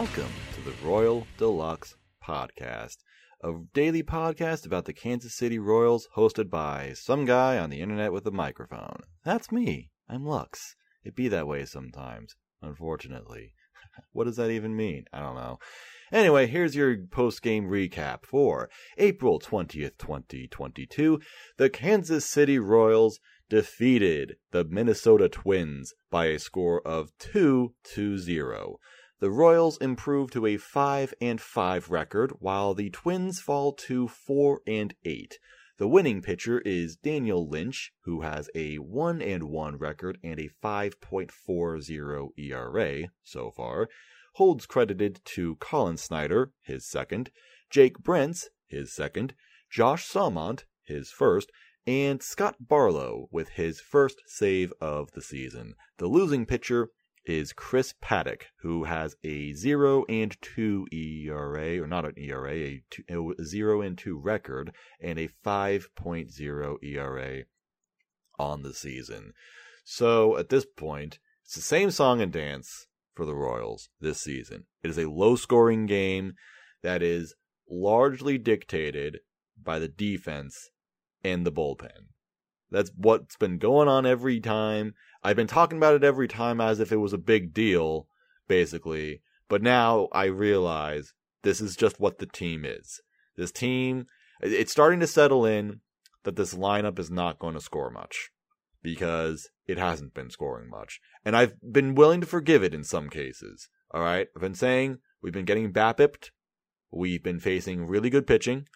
welcome to the Royal de Lux Podcast, a daily podcast about the Kansas City Royals hosted by some guy on the internet with a microphone. That's me. I'm Lux. It be that way sometimes, unfortunately. what does that even mean? I don't know. Anyway, here's your post game recap for April 20th, 2022. The Kansas City Royals defeated the Minnesota Twins by a score of 2 to 0. The Royals improve to a 5 and 5 record while the Twins fall to 4 and 8. The winning pitcher is Daniel Lynch, who has a 1 and 1 record and a 5.40 ERA so far. Holds credited to Collin Snider, his second, Jake Brentz, his second, Josh Staumont, his first, and Scott Barlow with his first save of the season. The losing pitcher is Chris Paddack, who has a 0 and 2 ERA, or not an ERA, a, two, a 0 and 2 record, and a 5.0 ERA on the season. So at this point, it's the same song and dance for the Royals this season. It is a low scoring game that is largely dictated by the defense and the bullpen. That's what's been going on every time. I've been talking about it every time as if it was a big deal, basically. But now I realize this is just what the team is. This team, it's starting to settle in that this lineup is not going to score much because it hasn't been scoring much. And I've been willing to forgive it in some cases. All right. I've been saying we've been getting BABIPed. We've been facing really good pitching.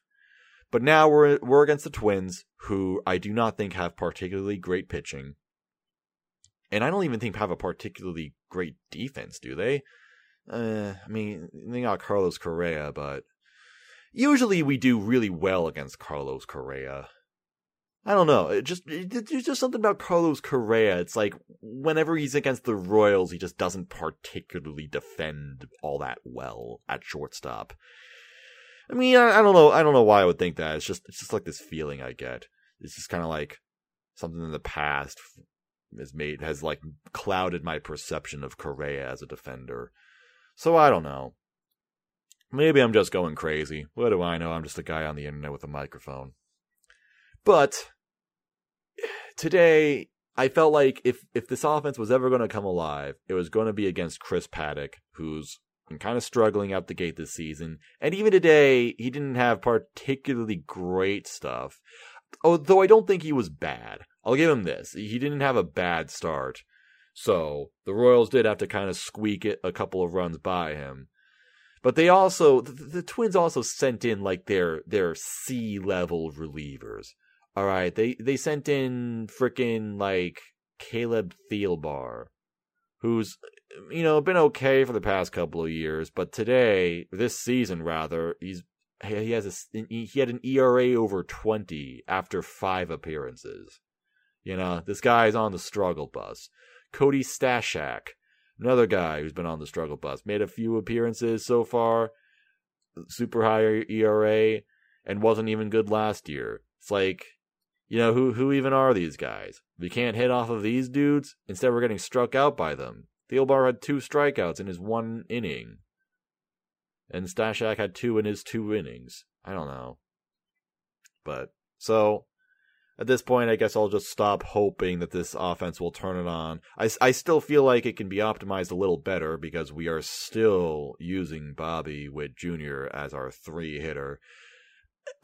But now we're we're against the Twins, who I do not think have particularly great pitching, and I don't even think have a particularly great defense. Do they? Uh, I mean, they got Carlos Correa, but usually we do really well against Carlos Correa. I don't know. It just it, there's just something about Carlos Correa. It's like whenever he's against the Royals, he just doesn't particularly defend all that well at shortstop. I mean, I, I, don't know. I don't know why I would think that. It's just it's just like this feeling I get. It's just kind of like something in the past has made has like clouded my perception of Correa as a defender. So I don't know. Maybe I'm just going crazy. What do I know? I'm just a guy on the internet with a microphone. But today I felt like if if this offense was ever going to come alive, it was going to be against Chris Paddack, who's been kind of struggling out the gate this season. And even today, he didn't have particularly great stuff. Although I don't think he was bad. I'll give him this. He didn't have a bad start. So the Royals did have to kind of squeak it a couple of runs by him. But they also the, the Twins also sent in like their their C level relievers. All right, they they sent in freaking like Caleb Thielbar, who's you know, been okay for the past couple of years, but today, this season rather, he's he has a he had an ERA over 20 after 5 appearances. You know, this guy's on the struggle bus. Cody Stashak, another guy who's been on the struggle bus, made a few appearances so far, super high ERA and wasn't even good last year. It's like you know, who who even are these guys? We can't hit off of these dudes. Instead, we're getting struck out by them. Thielbar had two strikeouts in his one inning. And Stashak had two in his two innings. I don't know. But, so, at this point, I guess I'll just stop hoping that this offense will turn it on. I, I still feel like it can be optimized a little better because we are still using Bobby Witt Jr. as our three hitter.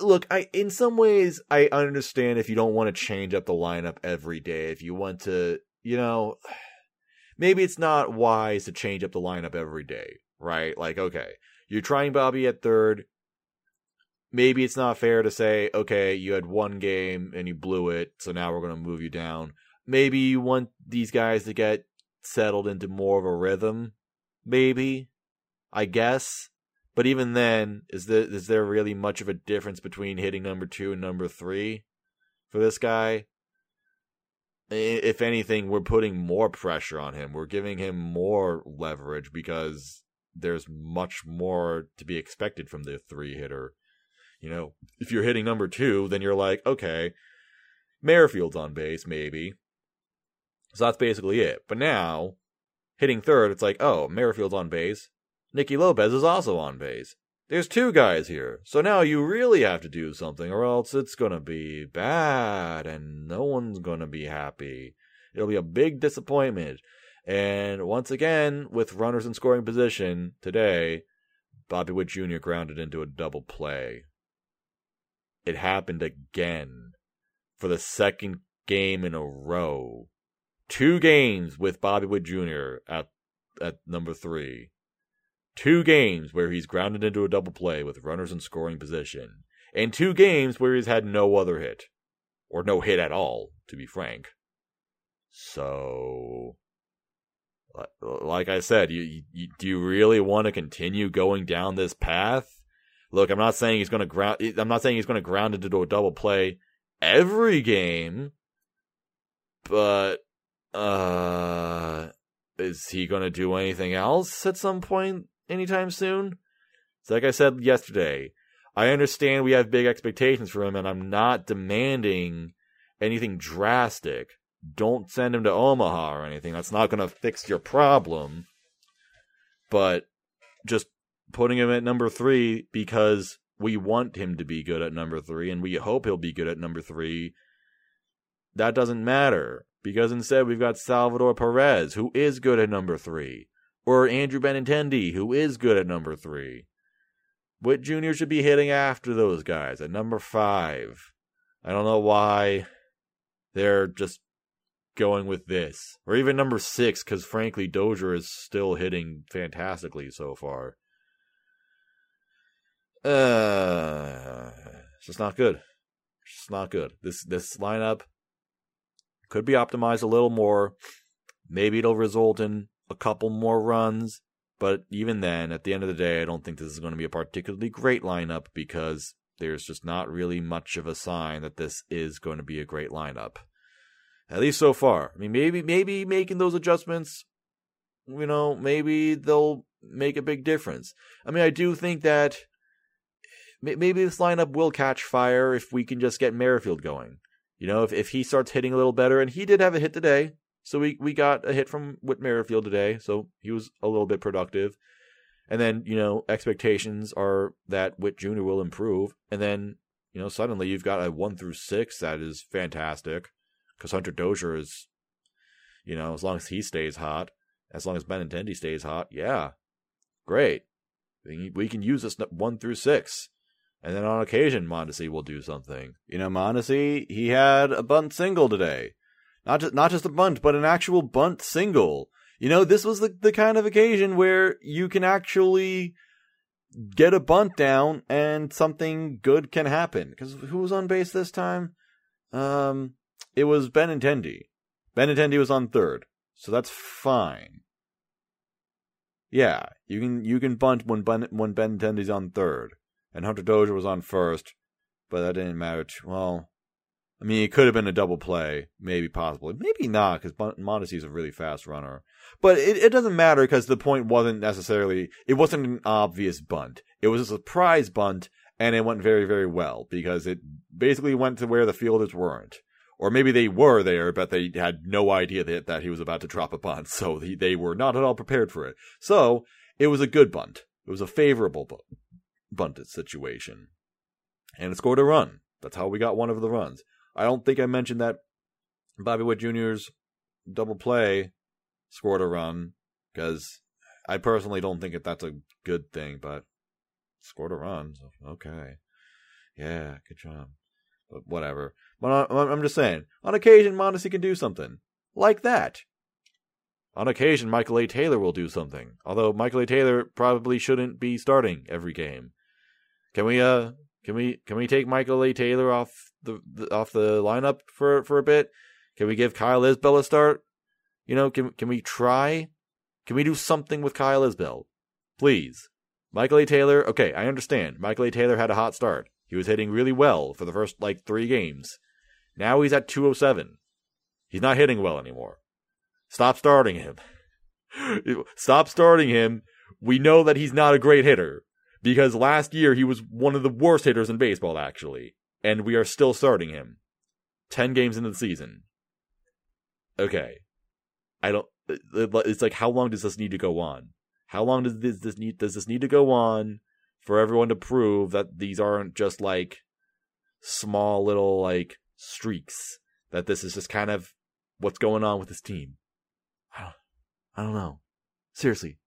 Look, I in some ways I understand if you don't want to change up the lineup every day. If you want to, you know, maybe it's not wise to change up the lineup every day, right? Like, okay, you're trying Bobby at third. Maybe it's not fair to say, okay, you had one game and you blew it, so now we're going to move you down. Maybe you want these guys to get settled into more of a rhythm. Maybe, I guess. But even then, is there is there really much of a difference between hitting number two and number three for this guy? If anything, we're putting more pressure on him. We're giving him more leverage because there's much more to be expected from the three hitter. You know, if you're hitting number two, then you're like, okay, Merrifield's on base, maybe. So that's basically it. But now, hitting third, it's like, oh, Merrifield's on base. Nicky Lopez is also on base. There's two guys here, so now you really have to do something, or else it's gonna be bad, and no one's gonna be happy. It'll be a big disappointment. And once again, with runners in scoring position today, Bobby Witt Jr. grounded into a double play. It happened again for the second game in a row. Two games with Bobby Witt Jr. at at number three. Two games where he's grounded into a double play with runners in scoring position. And two games where he's had no other hit. Or no hit at all, to be frank. So like I said, you, you, do you really want to continue going down this path? Look, I'm not saying he's going to ground. I'm not saying he's going to ground into a double play every game, but uh, is he going to do anything else at some point anytime soon? So like I said yesterday, I understand we have big expectations for him, and I'm not demanding anything drastic don't send him to Omaha or anything. That's not going to fix your problem. But just putting him at number three because we want him to be good at number three and we hope he'll be good at number three. That doesn't matter because instead we've got Salvador Perez, who is good at number three, or Andrew Benintendi, who is good at number three. Witt Jr. should be hitting after those guys at number five. I don't know why they're just going with this, or even number six, because frankly, Dozier is still hitting fantastically so far. Uh, it's just not good. It's just not good. This this lineup could be optimized a little more. Maybe it'll result in a couple more runs, but even then, at the end of the day, I don't think this is going to be a particularly great lineup because there's just not really much of a sign that this is going to be a great lineup. At least so far. I mean, maybe maybe making those adjustments, you know, maybe they'll make a big difference. I mean, I do think that maybe this lineup will catch fire if we can just get Merrifield going. You know, if if he starts hitting a little better, and he did have a hit today, so we we got a hit from Whit Merrifield today, so he was a little bit productive. And then you know expectations are that Witt Jr. will improve, and then you know suddenly you've got a one through six that is fantastic because Hunter Dozier is, you know, as long as he stays hot, as long as Benintendi stays hot, yeah, great. We can use this one through six. And then on occasion, Mondesi will do something. You know, Mondesi, he had a bunt single today. Not just, not just a bunt, but an actual bunt single. You know, this was the, the kind of occasion where you can actually get a bunt down and something good can happen. Because who was on base this time? Um, it was Benintendi. Benintendi was on third, so that's fine. Yeah, you can you can bunt when ben, when Benintendi's on third, and Hunter Dozier was on first, but that didn't matter. Too, well, I mean, it could have been a double play, maybe possibly, maybe not, because Mondesi's a really fast runner. But it, it doesn't matter because the point wasn't necessarily it wasn't an obvious bunt. It was a surprise bunt, and it went very very well because it basically went to where the fielders weren't or maybe they were there, but they had no idea that, that he was about to drop a bunt, so he, they were not at all prepared for it. So it was a good bunt. It was a favorable bunt, bunted situation, and it scored a run. That's how we got one of the runs. I don't think I mentioned that Bobby Witt Jr.'s double play scored a run because I personally don't think that that's a good thing, but scored a run. So okay, yeah, good job. But whatever. But I'm just saying, on occasion, Mondesi can do something. Like that. On occasion, Michael A. Taylor will do something. Although Michael A. Taylor probably shouldn't be starting every game. Can we uh can we can we take Michael A. Taylor off the, the off the lineup for for a bit? Can we give Kyle Isbel a start? You know, can can we try? Can we do something with Kyle Isbel? Please. Michael A. Taylor, okay, I understand. Michael A. Taylor had a hot start. He was hitting really well for the first like three games. Now he's at 207. He's not hitting well anymore. Stop starting him. Stop starting him. We know that he's not a great hitter because last year he was one of the worst hitters in baseball, actually, and we are still starting him. 10 games into the season. Okay. I don't, it's like, how long does this need to go on? How long does this, this need does this need to go on for everyone to prove that these aren't just like small little like streaks? That this is just kind of what's going on with this team. I don't, I don't know. Seriously,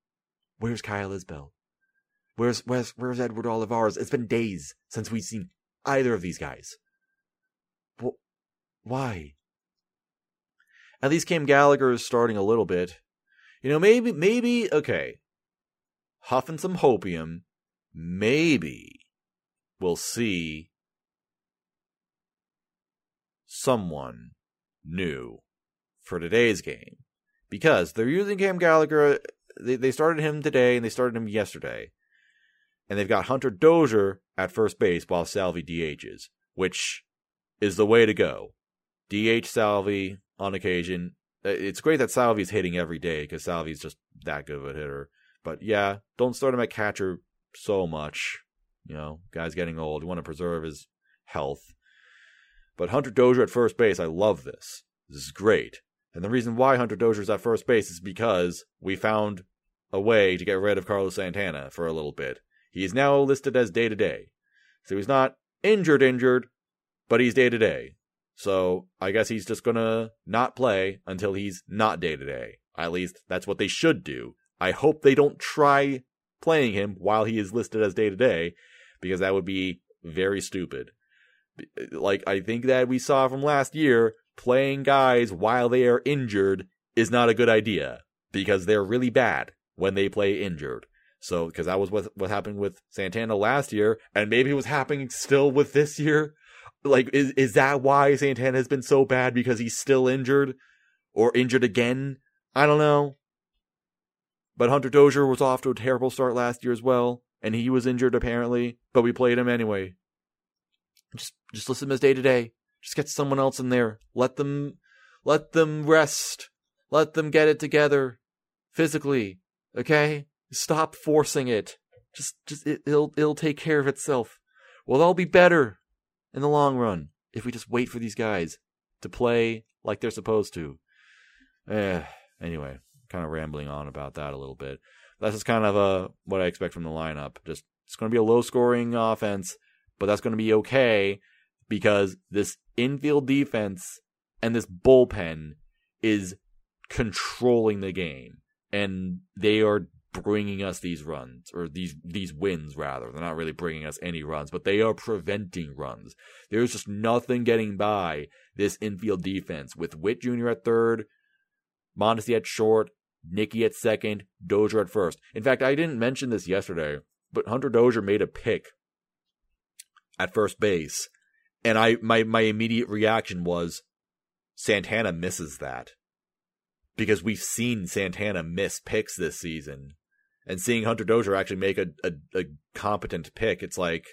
where's Kyle Isbel? Where's where's where's Edward Olivares? It's been days since we've seen either of these guys. Why? At least Cam Gallagher is starting a little bit. You know, maybe maybe okay. Huffing some hopium, maybe we'll see someone new for today's game because they're using Cam Gallagher. They, they started him today and they started him yesterday. And they've got Hunter Dozier at first base while Salvy DHs, which is the way to go. DH Salvy on occasion. Uh, it's great that Salvy's hitting every day because Salvy's just that good of a hitter. But yeah, don't start him at catcher so much. You know, guy's getting old. You want to preserve his health. But Hunter Dozier at first base, I love this. This is great. And the reason why Hunter Dozier's at first base is because we found a way to get rid of Carlos Santana for a little bit. He is now listed as day to day. So he's not injured, injured, but he's day to day. So I guess he's just gonna not play until he's not day to day. At least that's what they should do. I hope they don't try playing him while he is listed as day to day, because that would be very stupid. Like I think that we saw from last year, playing guys while they are injured is not a good idea because they're really bad when they play injured. So, because that was what what happened with Santana last year, and maybe it was happening still with this year. Like, is is that why Santana has been so bad because he's still injured or injured again? I don't know. But Hunter Dozier was off to a terrible start last year as well, and he was injured apparently, but we played him anyway. Just just listen to his day to day. Just get someone else in there. Let them let them rest. Let them get it together physically. Okay? Stop forcing it. Just just it, it'll it'll take care of itself. Well, they'll be better in the long run if we just wait for these guys to play like they're supposed to. Eh, anyway, kind of rambling on about that a little bit. That's just kind of uh, what I expect from the lineup. Just it's going to be a low scoring offense, but that's going to be okay because this infield defense and this bullpen is controlling the game and they are bringing us these runs or these these wins rather. They're not really bringing us any runs but they are preventing runs. There's just nothing getting by this infield defense with Witt Jr. at third Mondesi at short Nicky at second Dozier at first. In fact I didn't mention this yesterday but Hunter Dozier made a pick at first base and I my my immediate reaction was Santana misses that. Because we've seen Santana miss picks this season, and seeing Hunter Dozier actually make a, a, a competent pick, it's like,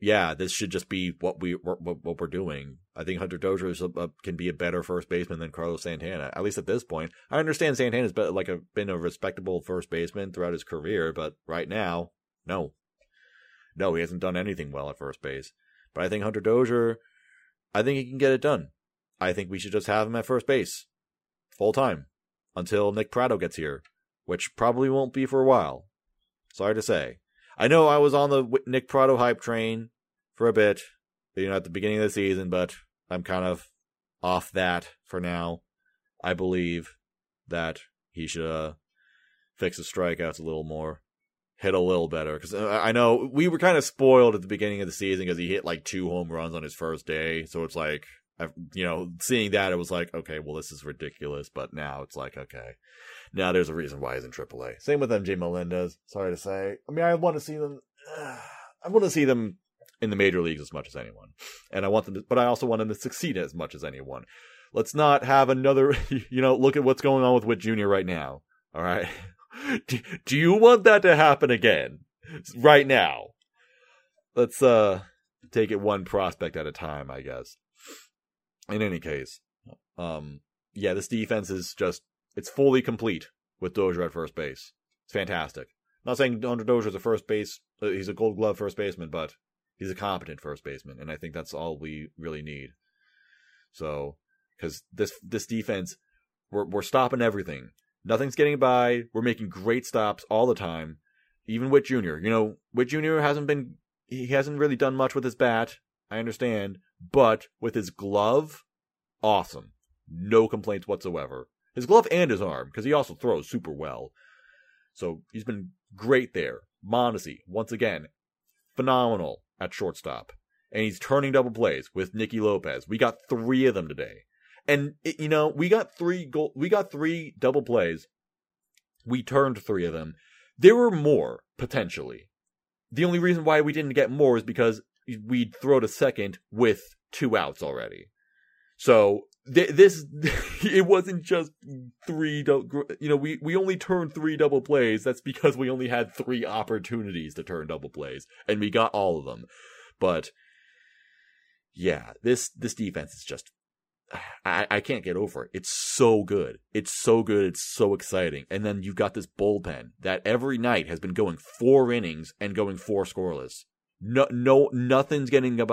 yeah, this should just be what we what, what we're doing. I think Hunter Dozier is a, a, can be a better first baseman than Carlos Santana, at least at this point. I understand Santana's been like a been a respectable first baseman throughout his career, but right now, no, no, he hasn't done anything well at first base. But I think Hunter Dozier, I think he can get it done. I think we should just have him at first base full time until Nick Pratto gets here, which probably won't be for a while. Sorry to say. I know I was on the Nick Pratto hype train for a bit, you know, at the beginning of the season, but I'm kind of off that for now. I believe that he should uh, fix his strikeouts a little more hit a little better because uh, I know we were kind of spoiled at the beginning of the season because he hit like two home runs on his first day. So it's like, you know, seeing that it was like, okay, well this is ridiculous. But now it's like, okay, now there's a reason why he's in AAA. Same with MJ Melendez. Sorry to say. I mean, I want to see them. Uh, I want to see them in the major leagues as much as anyone, and I want them, to, but I also want them to succeed as much as anyone. Let's not have another. You know, look at what's going on with Witt Jr. right now. All right. do, do you want that to happen again? Right now. Let's uh take it one prospect at a time, I guess. In any case, um yeah, this defense is just it's fully complete with Dozier at first base. It's fantastic. I'm not saying Hunter Dozier is a first base, uh, he's a Gold Glove first baseman, but he's a competent first baseman, and I think that's all we really need. So, because this this defense, we're we're stopping everything Nothing's getting by. We're making great stops all the time. Even Witt Jr. You know, Witt Jr. hasn't been he hasn't really done much with his bat. I understand, but with his glove, awesome. No complaints whatsoever. His glove and his arm, because he also throws super well. So he's been great there. Mondesi, once again, phenomenal at shortstop. And he's turning double plays with Nicky Lopez. We got three of them today. And it, you know, we got three goal, we got three double plays. We turned three of them. There were more potentially. The only reason why we didn't get more is because we'd throw to second with two outs already. So th- this, it wasn't just three, you know, we, we only turned three double plays. That's because we only had three opportunities to turn double plays and we got all of them. But yeah, this, this defense is just I, I can't get over it. It's so good. It's so good. It's so exciting. And then you've got this bullpen that every night has been going four innings and going four scoreless. No, no, nothing's getting up.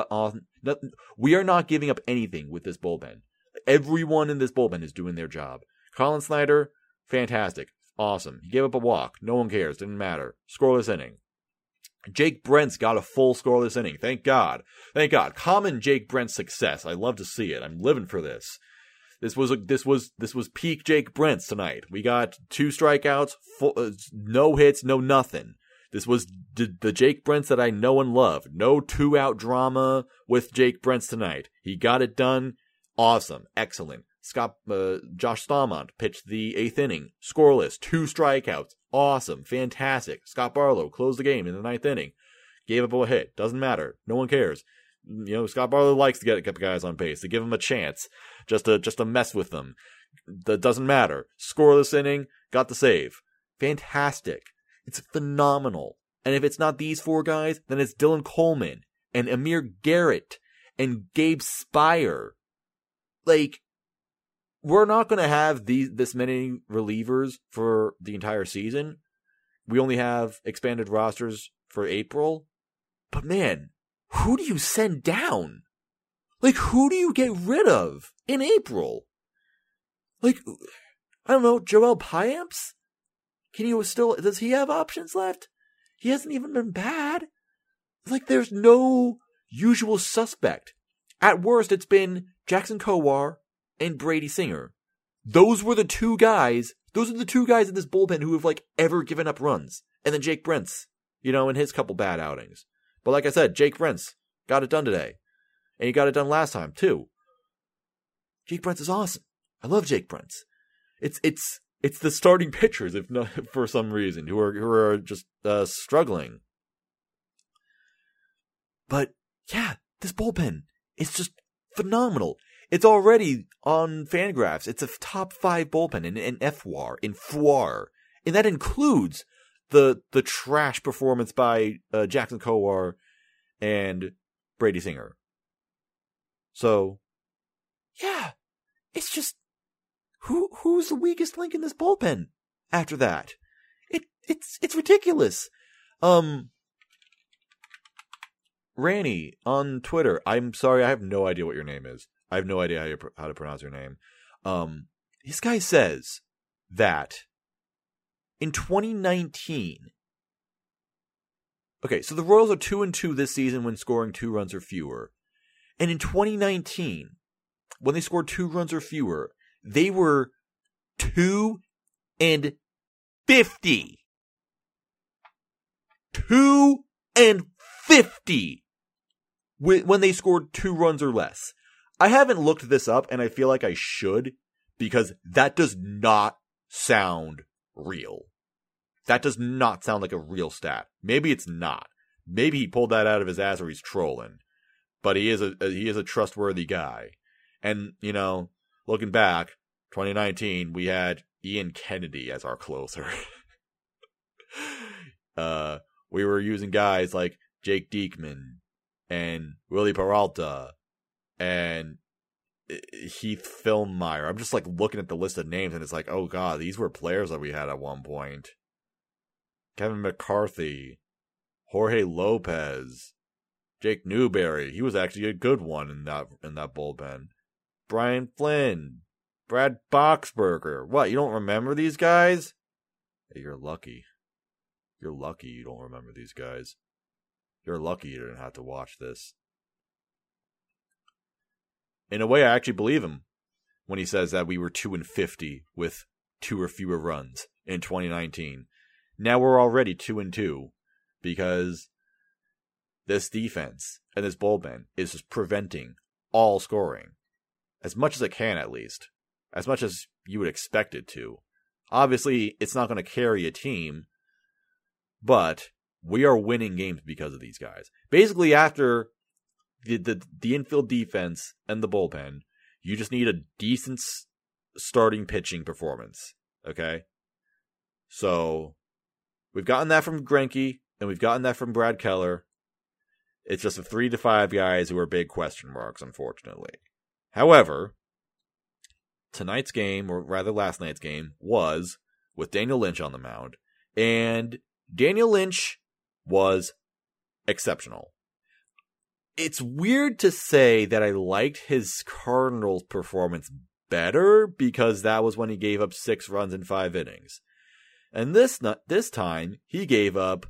Nothing, we are not giving up anything with this bullpen. Everyone in this bullpen is doing their job. Collin Snider, fantastic, awesome. He gave up a walk. No one cares. Didn't matter. Scoreless inning. Jake Brentz got a full scoreless inning. Thank God. Thank God. Common Jake Brentz success. I love to see it. I'm living for this. This was a, this was this was peak Jake Brentz tonight. We got two strikeouts, full, uh, no hits, no nothing. This was d- the Jake Brentz that I know and love. No two out drama with Jake Brentz tonight. He got it done. Awesome, excellent. Scott uh, Josh Staumont pitched the eighth inning, scoreless, two strikeouts. Awesome, fantastic. Scott Barlow closed the game in the ninth inning, gave up a hit. Doesn't matter. No one cares. You know, Scott Barlow likes to get a couple guys on base to give them a chance, just to just to mess with them. That doesn't matter. Scoreless inning, got the save. Fantastic. It's phenomenal. And if it's not these four guys, then it's Dylan Coleman and Amir Garrett and Gabe Speier. Like, we're not going to have these this many relievers for the entire season. We only have expanded rosters for April. But man, who do you send down? Like who do you get rid of in April? Like I don't know, Joel Payamps? Can he still does he have options left? He hasn't even been bad. Like there's no usual suspect. At worst it's been Jackson Kowar and Brady Singer. Those were the two guys. Those are the two guys in this bullpen who have like ever given up runs. And then Jake Brentz, you know, in his couple bad outings. But like I said, Jake Brentz got it done today. And he got it done last time too. Jake Brentz is awesome. I love Jake Brentz. It's it's it's the starting pitchers, if not for some reason, who are who are just uh, struggling. But yeah, this bullpen is just phenomenal. It's already on Fangraphs. It's a top five bullpen in, in FWAR, in FWAR. And that includes the the trash performance by uh, Jackson Kowar and Brady Singer. So, yeah, it's just who who's the weakest link in this bullpen after that? It it's it's ridiculous. Um Ranny on Twitter. I'm sorry, I have no idea what your name is. I have no idea how, you, how to pronounce your name. Um, this guy says that in 2019. Okay, so the Royals are two and two this season when scoring two runs or fewer, and in 2019, when they scored two runs or fewer, they were two and fifty. Two and fifty when they scored two runs or less. I haven't looked this up and I feel like I should because that does not sound real. That does not sound like a real stat. Maybe it's not. Maybe he pulled that out of his ass or he's trolling. But he is a he is a trustworthy guy. And, you know, looking back, 2019, we had Ian Kennedy as our closer. uh we were using guys like Jake Diekman and Wily Peralta and Heath Fillmyer. I'm just like looking at the list of names and it's like, oh god, these were players that we had at one point. Kevin McCarthy, Jorge Lopez, Jake Newberry. He was actually a good one in that in that bullpen. Brian Flynn, Brad Boxberger. What, you don't remember these guys? Hey, you're lucky. You're lucky you don't remember these guys. You're lucky you didn't have to watch this. In a way, I actually believe him when he says that we were 2 and 50 with two or fewer runs in 2019. Now we're already 2 and 2 because this defense and this bullpen is preventing all scoring as much as it can at least as much as you would expect it to obviously it's not going to carry a team but we are winning games because of these guys basically after the the, the infield defense and the bullpen you just need a decent starting pitching performance okay so we've gotten that from Greinke and we've gotten that from Brad Keller. It's just the three to five guys who are big question marks, unfortunately. However, tonight's game, or rather last night's game, was with Daniel Lynch on the mound, and Daniel Lynch was exceptional. It's weird to say that I liked his Cardinals performance better because that was when he gave up six runs in five innings. And this this time he gave up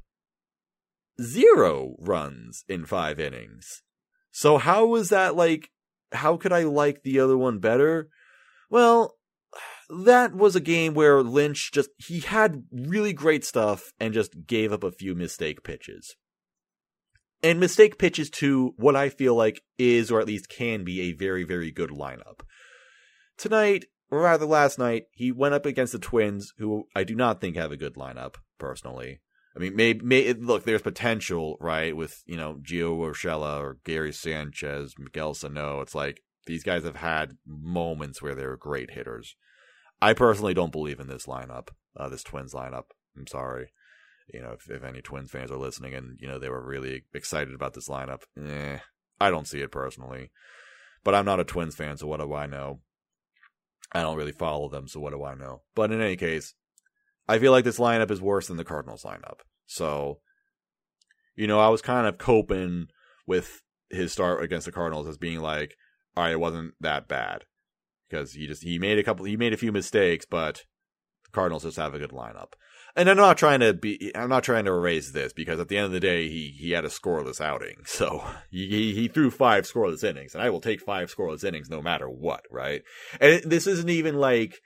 zero runs in five innings. So how was that like how could I like the other one better? Well, that was a game where Lynch just he had really great stuff and just gave up a few mistake pitches. And mistake pitches to what I feel like is or at least can be a very very good lineup. Tonight, or rather last night, he went up against the Twins who I do not think have a good lineup personally. I mean, maybe, may, look, there's potential, right, with, you know, Gio Urshela or Gary Sanchez, Miguel Sano. It's like these guys have had moments where they're great hitters. I personally don't believe in this lineup, uh, this Twins lineup. I'm sorry. You know, if, if any Twins fans are listening and, you know, they were really excited about this lineup, eh, I don't see it personally. But I'm not a Twins fan, so what do I know? I don't really follow them, so what do I know? But in any case, I feel like this lineup is worse than the Cardinals lineup. So, you know, I was kind of coping with his start against the Cardinals as being like, all right, it wasn't that bad because he just he made a couple he made a few mistakes, but the Cardinals just have a good lineup. And I'm not trying to be I'm not trying to erase this because at the end of the day he he had a scoreless outing. So he he threw five scoreless innings and I will take five scoreless innings no matter what, right? And it, this isn't even like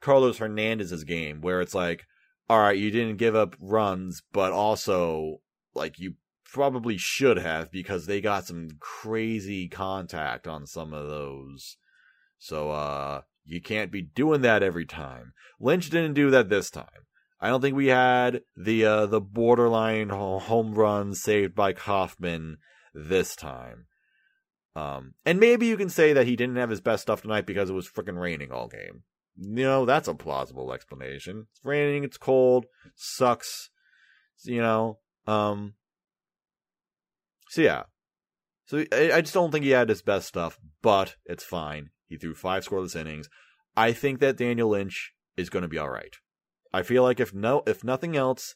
Carlos Hernandez's game where it's like all right, you didn't give up runs, but also like you probably should have because they got some crazy contact on some of those. So uh you can't be doing that every time. Lynch didn't do that this time. I don't think we had the uh, the borderline home run saved by Kauffman this time. Um, and maybe you can say that he didn't have his best stuff tonight because it was freaking raining all game you know, that's a plausible explanation. It's raining, it's cold, sucks, you know. Um So yeah. So I, I just don't think he had his best stuff, but it's fine. He threw five scoreless innings. I think that Daniel Lynch is going to be all right. I feel like if no if nothing else,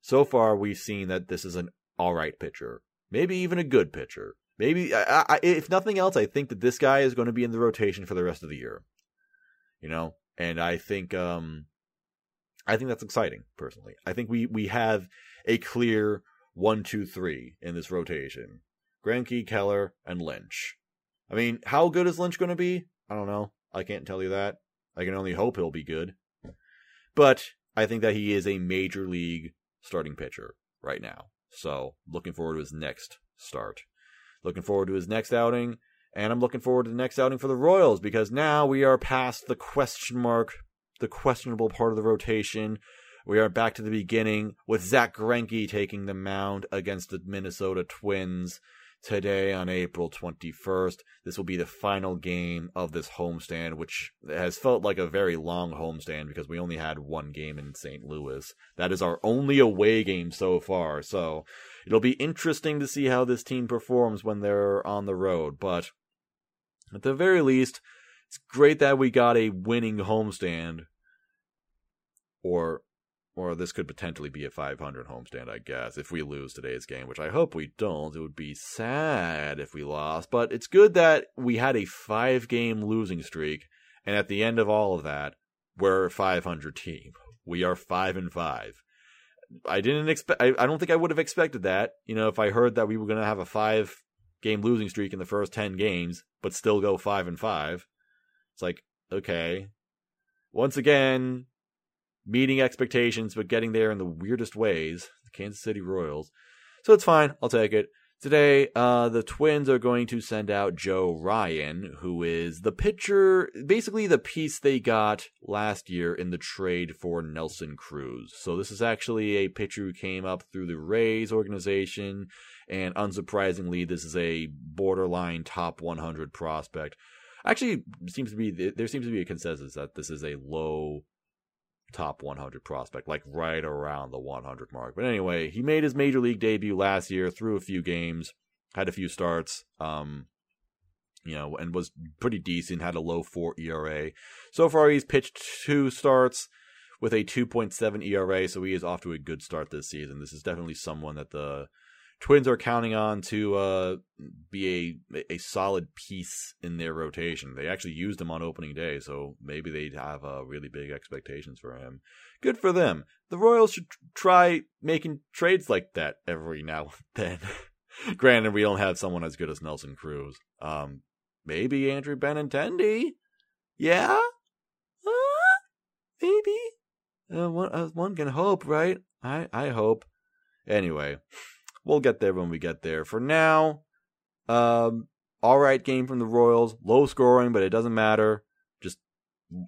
so far we've seen that this is an all right pitcher, maybe even a good pitcher. Maybe I, I, if nothing else, I think that this guy is going to be in the rotation for the rest of the year. You know, and I think um, I think that's exciting personally. I think we we have a clear one, two, three in this rotation: Greinke, Keller, and Lynch. I mean, how good is Lynch going to be? I don't know. I can't tell you that. I can only hope he'll be good. But I think that he is a major league starting pitcher right now. So looking forward to his next start. Looking forward to his next outing. And I'm looking forward to the next outing for the Royals because now we are past the question mark, the questionable part of the rotation. We are back to the beginning with Zack Greinke taking the mound against the Minnesota Twins today on April 21st. This will be the final game of this homestand, which has felt like a very long homestand because we only had one game in St. Louis. That is our only away game so far. So it'll be interesting to see how this team performs when they're on the road. But at the very least, it's great that we got a winning homestand. Or or this could potentially be a 500 homestand, I guess, if we lose today's game, which I hope we don't. It would be sad if we lost, but it's good that we had a five game losing streak And at the end of all of that, we're a 500 team. We are five and five. I didn't expect. I, I don't think I would have expected that. You know, if I heard that we were going to have a five game losing streak in the first ten games, but still go five and five, it's like okay. Once again, meeting expectations, but getting there in the weirdest ways. The Kansas City Royals. So it's fine. I'll take it. Today, uh, the Twins are going to send out Joe Ryan, who is the pitcher, basically the piece they got last year in the trade for Nelson Cruz. So this is actually a pitcher who came up through the Rays organization, and unsurprisingly, this is a borderline top 100 prospect. Actually, seems to be there seems to be a consensus that this is a low top 100 prospect, like right around the 100 mark. But anyway, he made his major league debut last year, threw a few games, had a few starts, um, you know, and was pretty decent, had a low 4 ERA. So far, he's pitched two starts with a 2.7 ERA, so he is off to a good start this season. This is definitely someone that the Twins are counting on to uh, be a a solid piece in their rotation. They actually used him on opening day, so maybe they'd have uh, really big expectations for him. Good for them. The Royals should try making trades like that every now and then. Granted, we don't have someone as good as Nelson Cruz. Um, maybe Andrew Benintendi. Yeah, uh, maybe. Uh, one, uh, one can hope, right? I I hope. Anyway, We'll get there when we get there. For now, um, all right game from the Royals. Low scoring, but it doesn't matter. Just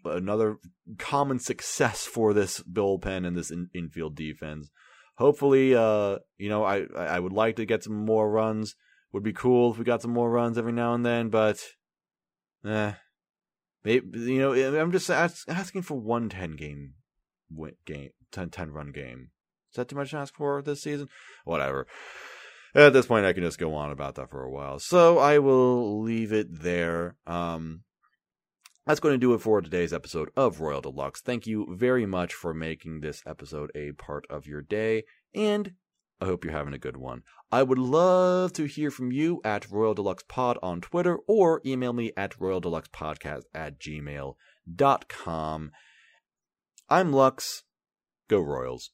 another common success for this bullpen and this in- infield defense. Hopefully, uh, you know, I I would like to get some more runs. Would be cool if we got some more runs every now and then, but, eh, maybe you know, I'm just asking for one 10 game win game 10, 10 run game. Is that too much to ask for this season? Whatever. At this point, I can just go on about that for a while. So I will leave it there. Um, that's going to do it for today's episode of Royal de Lux. Thank you very much for making this episode a part of your day, and I hope you're having a good one. I would love to hear from you at Royal de Lux Pod on Twitter or email me at Royal de Lux Podcast at gmail.com. I'm Lux. Go Royals.